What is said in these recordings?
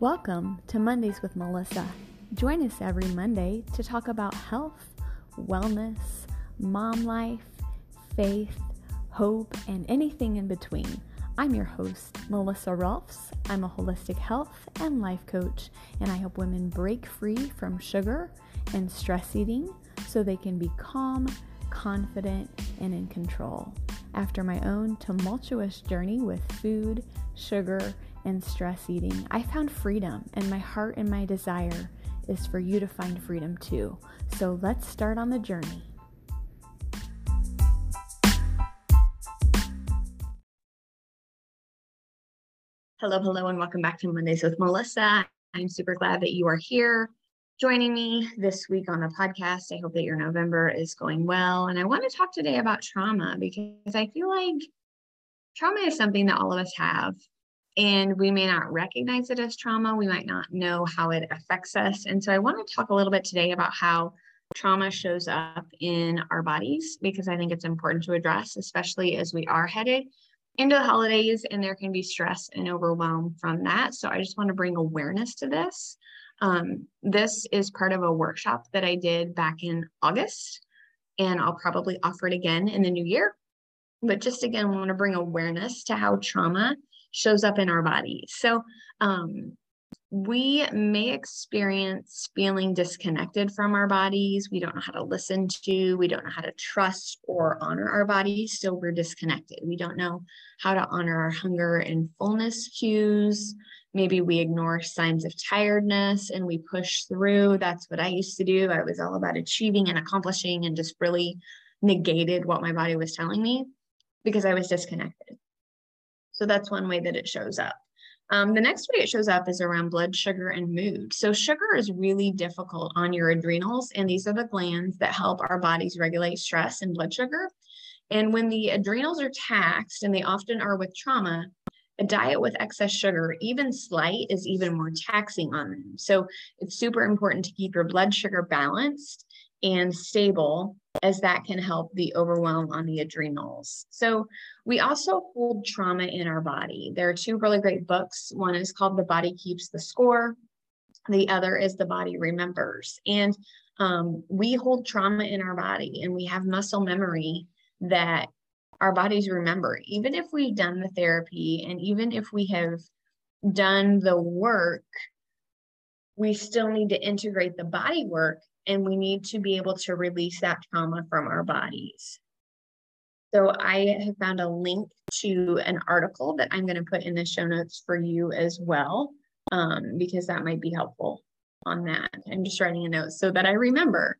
Welcome to Mondays with Melissa. Join us every Monday to talk about health, wellness, mom life, faith, hope, and anything in between. I'm your host, Melissa Rolfs. I'm a holistic health and life coach, and I help women break free from sugar and stress eating so they can be calm, confident, and in control. After my own tumultuous journey with food, sugar, and stress eating, I found freedom, and my heart and my desire is for you to find freedom too. So let's start on the journey. Hello, hello, and welcome back to Mondays with Melissa. I'm super glad that you are here joining me this week on the podcast. I hope that your November is going well. And I want to talk today about trauma because I feel like trauma is something that all of us have. And we may not recognize it as trauma. We might not know how it affects us. And so I want to talk a little bit today about how trauma shows up in our bodies because I think it's important to address, especially as we are headed into the holidays and there can be stress and overwhelm from that. So I just want to bring awareness to this. Um, this is part of a workshop that I did back in August, and I'll probably offer it again in the new year. But just again, I want to bring awareness to how trauma shows up in our bodies. So, um, we may experience feeling disconnected from our bodies. We don't know how to listen to, we don't know how to trust or honor our bodies. So we're disconnected. We don't know how to honor our hunger and fullness cues. Maybe we ignore signs of tiredness and we push through. That's what I used to do. I was all about achieving and accomplishing and just really negated what my body was telling me because I was disconnected. So that's one way that it shows up. Um, the next way it shows up is around blood sugar and mood. So, sugar is really difficult on your adrenals, and these are the glands that help our bodies regulate stress and blood sugar. And when the adrenals are taxed, and they often are with trauma, a diet with excess sugar, even slight, is even more taxing on them. So, it's super important to keep your blood sugar balanced and stable as that can help the overwhelm on the adrenals. So, we also hold trauma in our body. There are two really great books. One is called The Body Keeps the Score, the other is The Body Remembers. And um, we hold trauma in our body and we have muscle memory that our bodies remember. Even if we've done the therapy and even if we have done the work, we still need to integrate the body work and we need to be able to release that trauma from our bodies. So I have found a link to an article that I'm going to put in the show notes for you as well, um, because that might be helpful on that. I'm just writing a note so that I remember.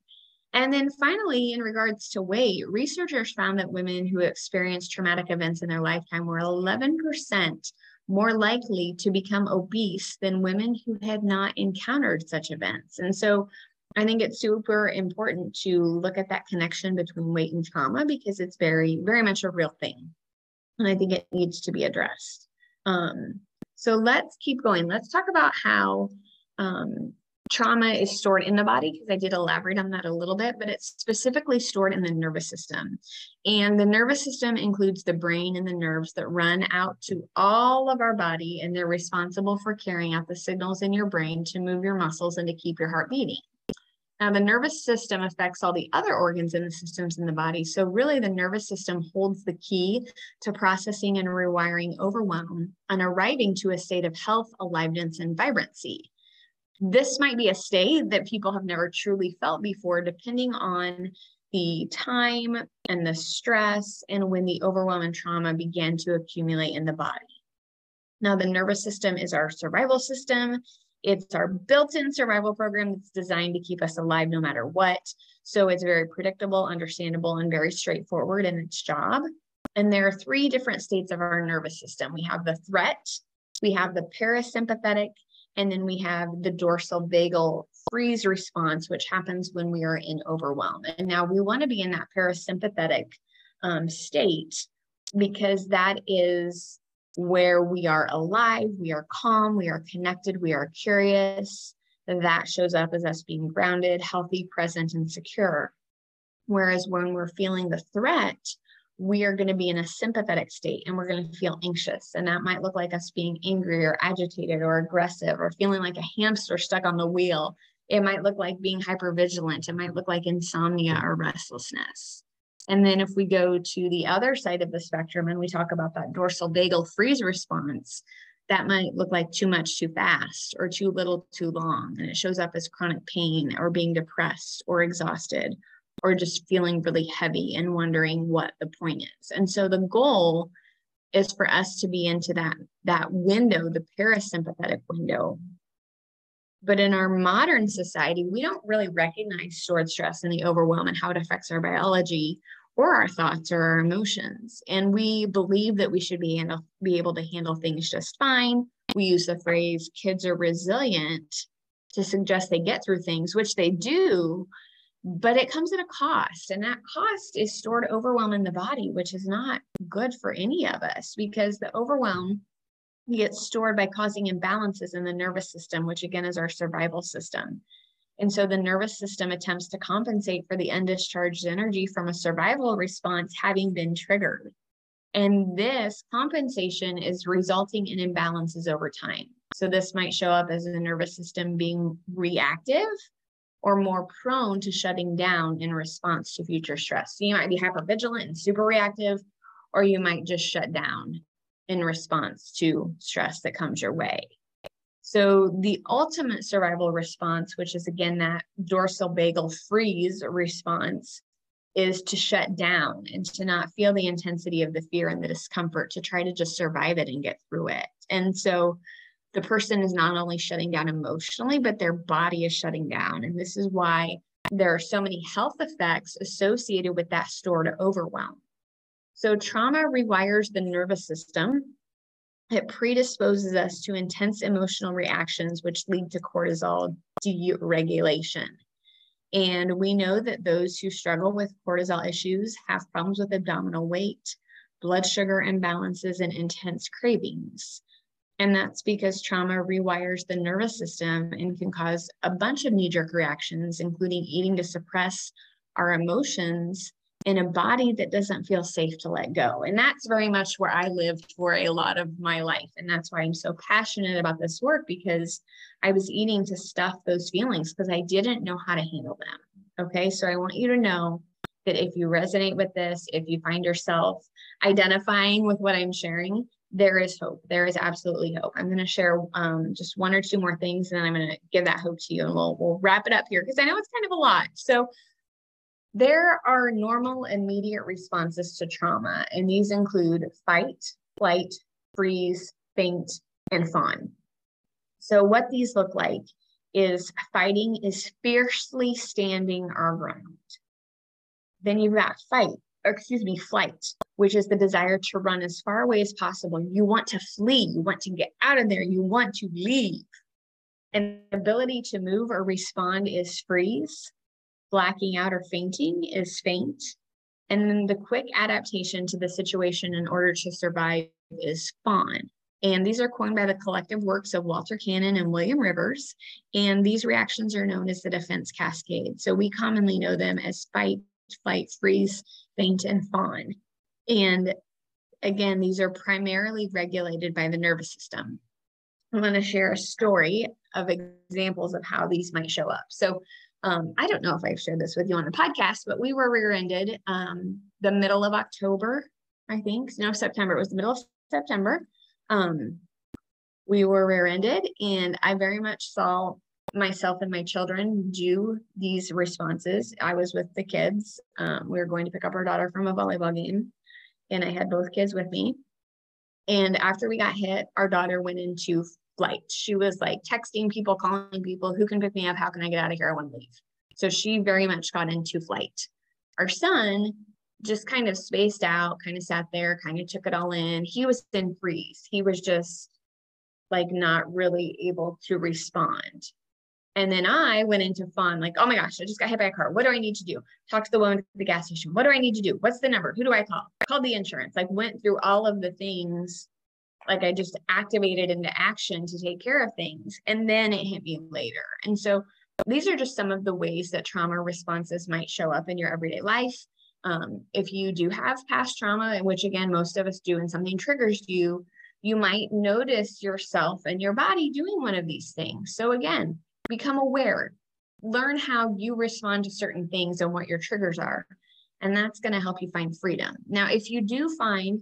And then finally, in regards to weight, researchers found that women who experienced traumatic events in their lifetime were 11% more likely to become obese than women who had not encountered such events. And so I think it's super important to look at that connection between weight and trauma because it's very, very much a real thing. And I think it needs to be addressed. Um, so let's keep going. Let's talk about how um, trauma is stored in the body because I did elaborate on that a little bit, but it's specifically stored in the nervous system. And the nervous system includes the brain and the nerves that run out to all of our body, and they're responsible for carrying out the signals in your brain to move your muscles and to keep your heart beating. Now, the nervous system affects all the other organs and the systems in the body. So, really, the nervous system holds the key to processing and rewiring overwhelm and arriving to a state of health, aliveness, and vibrancy. This might be a state that people have never truly felt before, depending on the time and the stress and when the overwhelm and trauma began to accumulate in the body. Now, the nervous system is our survival system. It's our built in survival program that's designed to keep us alive no matter what. So it's very predictable, understandable, and very straightforward in its job. And there are three different states of our nervous system we have the threat, we have the parasympathetic, and then we have the dorsal vagal freeze response, which happens when we are in overwhelm. And now we want to be in that parasympathetic um, state because that is where we are alive, we are calm, we are connected, we are curious. That shows up as us being grounded, healthy, present, and secure. Whereas when we're feeling the threat, we are going to be in a sympathetic state and we're going to feel anxious. And that might look like us being angry or agitated or aggressive or feeling like a hamster stuck on the wheel. It might look like being hypervigilant. It might look like insomnia or restlessness. And then if we go to the other side of the spectrum and we talk about that dorsal vagal freeze response, that might look like too much too fast or too little too long. And it shows up as chronic pain or being depressed or exhausted or just feeling really heavy and wondering what the point is. And so the goal is for us to be into that that window, the parasympathetic window. But in our modern society, we don't really recognize stored stress and the overwhelm and how it affects our biology or our thoughts or our emotions. And we believe that we should be, be able to handle things just fine. We use the phrase kids are resilient to suggest they get through things, which they do, but it comes at a cost. And that cost is stored overwhelm in the body, which is not good for any of us because the overwhelm gets stored by causing imbalances in the nervous system, which again is our survival system. And so the nervous system attempts to compensate for the undischarged energy from a survival response having been triggered. And this compensation is resulting in imbalances over time. So this might show up as the nervous system being reactive or more prone to shutting down in response to future stress. So you might be hypervigilant and super reactive, or you might just shut down in response to stress that comes your way. So the ultimate survival response, which is again that dorsal vagal freeze response, is to shut down and to not feel the intensity of the fear and the discomfort, to try to just survive it and get through it. And so the person is not only shutting down emotionally, but their body is shutting down. And this is why there are so many health effects associated with that stored overwhelm. So, trauma rewires the nervous system. It predisposes us to intense emotional reactions, which lead to cortisol deregulation. And we know that those who struggle with cortisol issues have problems with abdominal weight, blood sugar imbalances, and intense cravings. And that's because trauma rewires the nervous system and can cause a bunch of knee jerk reactions, including eating to suppress our emotions in a body that doesn't feel safe to let go. And that's very much where I lived for a lot of my life. And that's why I'm so passionate about this work because I was eating to stuff those feelings because I didn't know how to handle them. Okay. So I want you to know that if you resonate with this, if you find yourself identifying with what I'm sharing, there is hope. There is absolutely hope. I'm going to share um, just one or two more things, and then I'm going to give that hope to you, and we'll we'll wrap it up here because I know it's kind of a lot. So there are normal immediate responses to trauma, and these include fight, flight, freeze, faint, and fawn. So what these look like is fighting is fiercely standing our ground. Then you've got fight, or excuse me, flight, which is the desire to run as far away as possible. You want to flee, you want to get out of there, you want to leave. And the ability to move or respond is freeze. Blacking out or fainting is faint. And then the quick adaptation to the situation in order to survive is fawn. And these are coined by the collective works of Walter Cannon and William Rivers. And these reactions are known as the defense cascade. So we commonly know them as fight, flight, freeze, faint, and fawn. And again, these are primarily regulated by the nervous system. I'm going to share a story of examples of how these might show up. So, um, I don't know if I've shared this with you on the podcast, but we were rear ended um, the middle of October, I think. No, September. It was the middle of September. Um, we were rear ended, and I very much saw myself and my children do these responses. I was with the kids. Um, we were going to pick up our daughter from a volleyball game, and I had both kids with me. And after we got hit, our daughter went into flight. She was like texting people, calling people, who can pick me up? How can I get out of here? I want to leave. So she very much got into flight. Our son just kind of spaced out, kind of sat there, kind of took it all in. He was in freeze. He was just like not really able to respond. And then I went into fawn, like, oh my gosh, I just got hit by a car. What do I need to do? Talk to the woman at the gas station. What do I need to do? What's the number? Who do I call? I called the insurance. Like, went through all of the things. Like, I just activated into action to take care of things. And then it hit me later. And so, these are just some of the ways that trauma responses might show up in your everyday life. Um, if you do have past trauma, which again, most of us do, and something triggers you, you might notice yourself and your body doing one of these things. So, again, become aware, learn how you respond to certain things and what your triggers are. And that's going to help you find freedom. Now, if you do find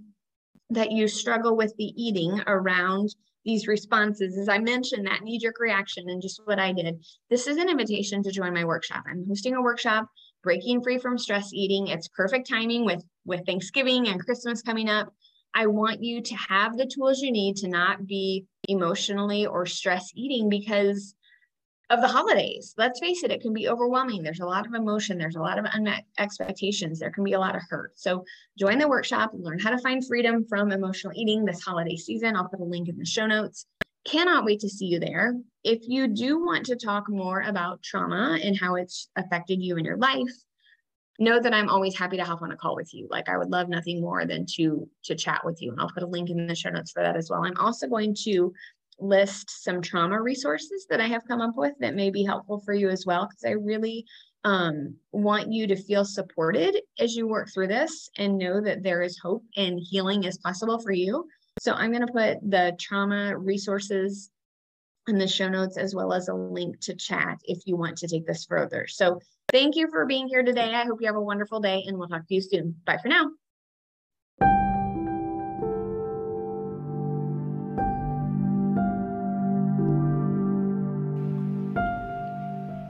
that you struggle with the eating around these responses, as I mentioned, that knee jerk reaction and just what I did, this is an invitation to join my workshop. I'm hosting a workshop, Breaking Free from Stress Eating. It's perfect timing with, with Thanksgiving and Christmas coming up. I want you to have the tools you need to not be emotionally or stress eating because of the holidays. Let's face it, it can be overwhelming. There's a lot of emotion, there's a lot of unmet expectations, there can be a lot of hurt. So, join the workshop, learn how to find freedom from emotional eating this holiday season. I'll put a link in the show notes. Cannot wait to see you there. If you do want to talk more about trauma and how it's affected you in your life, know that I'm always happy to hop on a call with you. Like I would love nothing more than to to chat with you and I'll put a link in the show notes for that as well. I'm also going to list some trauma resources that I have come up with that may be helpful for you as well because I really um, want you to feel supported as you work through this and know that there is hope and healing is possible for you. So I'm going to put the trauma resources in the show notes as well as a link to chat if you want to take this further. So thank you for being here today. I hope you have a wonderful day and we'll talk to you soon. Bye for now.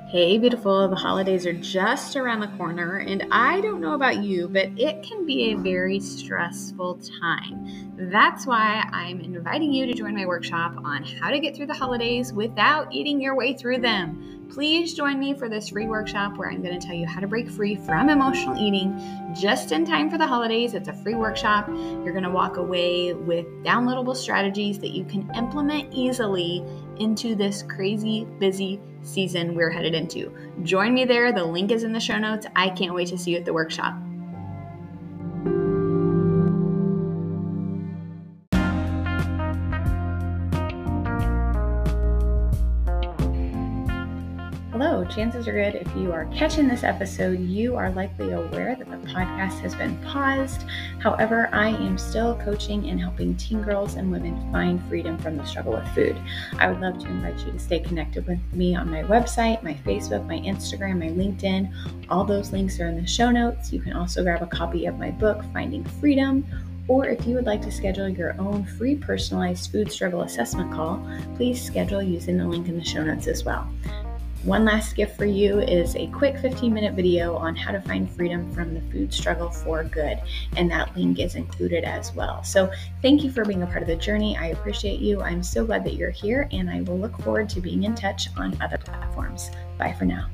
Hey, beautiful. The holidays are just around the corner, and I don't know about you, but it can be a very stressful time. That's why I'm inviting you to join my workshop on how to get through the holidays without eating your way through them. Please join me for this free workshop where I'm going to tell you how to break free from emotional eating just in time for the holidays. It's a free workshop. You're going to walk away with downloadable strategies that you can implement easily into this crazy busy season we're headed into. Join me there. The link is in the show notes. I can't wait to see you at the workshop. Chances are good if you are catching this episode, you are likely aware that the podcast has been paused. However, I am still coaching and helping teen girls and women find freedom from the struggle with food. I would love to invite you to stay connected with me on my website, my Facebook, my Instagram, my LinkedIn. All those links are in the show notes. You can also grab a copy of my book, Finding Freedom. Or if you would like to schedule your own free personalized food struggle assessment call, please schedule using the link in the show notes as well. One last gift for you is a quick 15 minute video on how to find freedom from the food struggle for good, and that link is included as well. So, thank you for being a part of the journey. I appreciate you. I'm so glad that you're here, and I will look forward to being in touch on other platforms. Bye for now.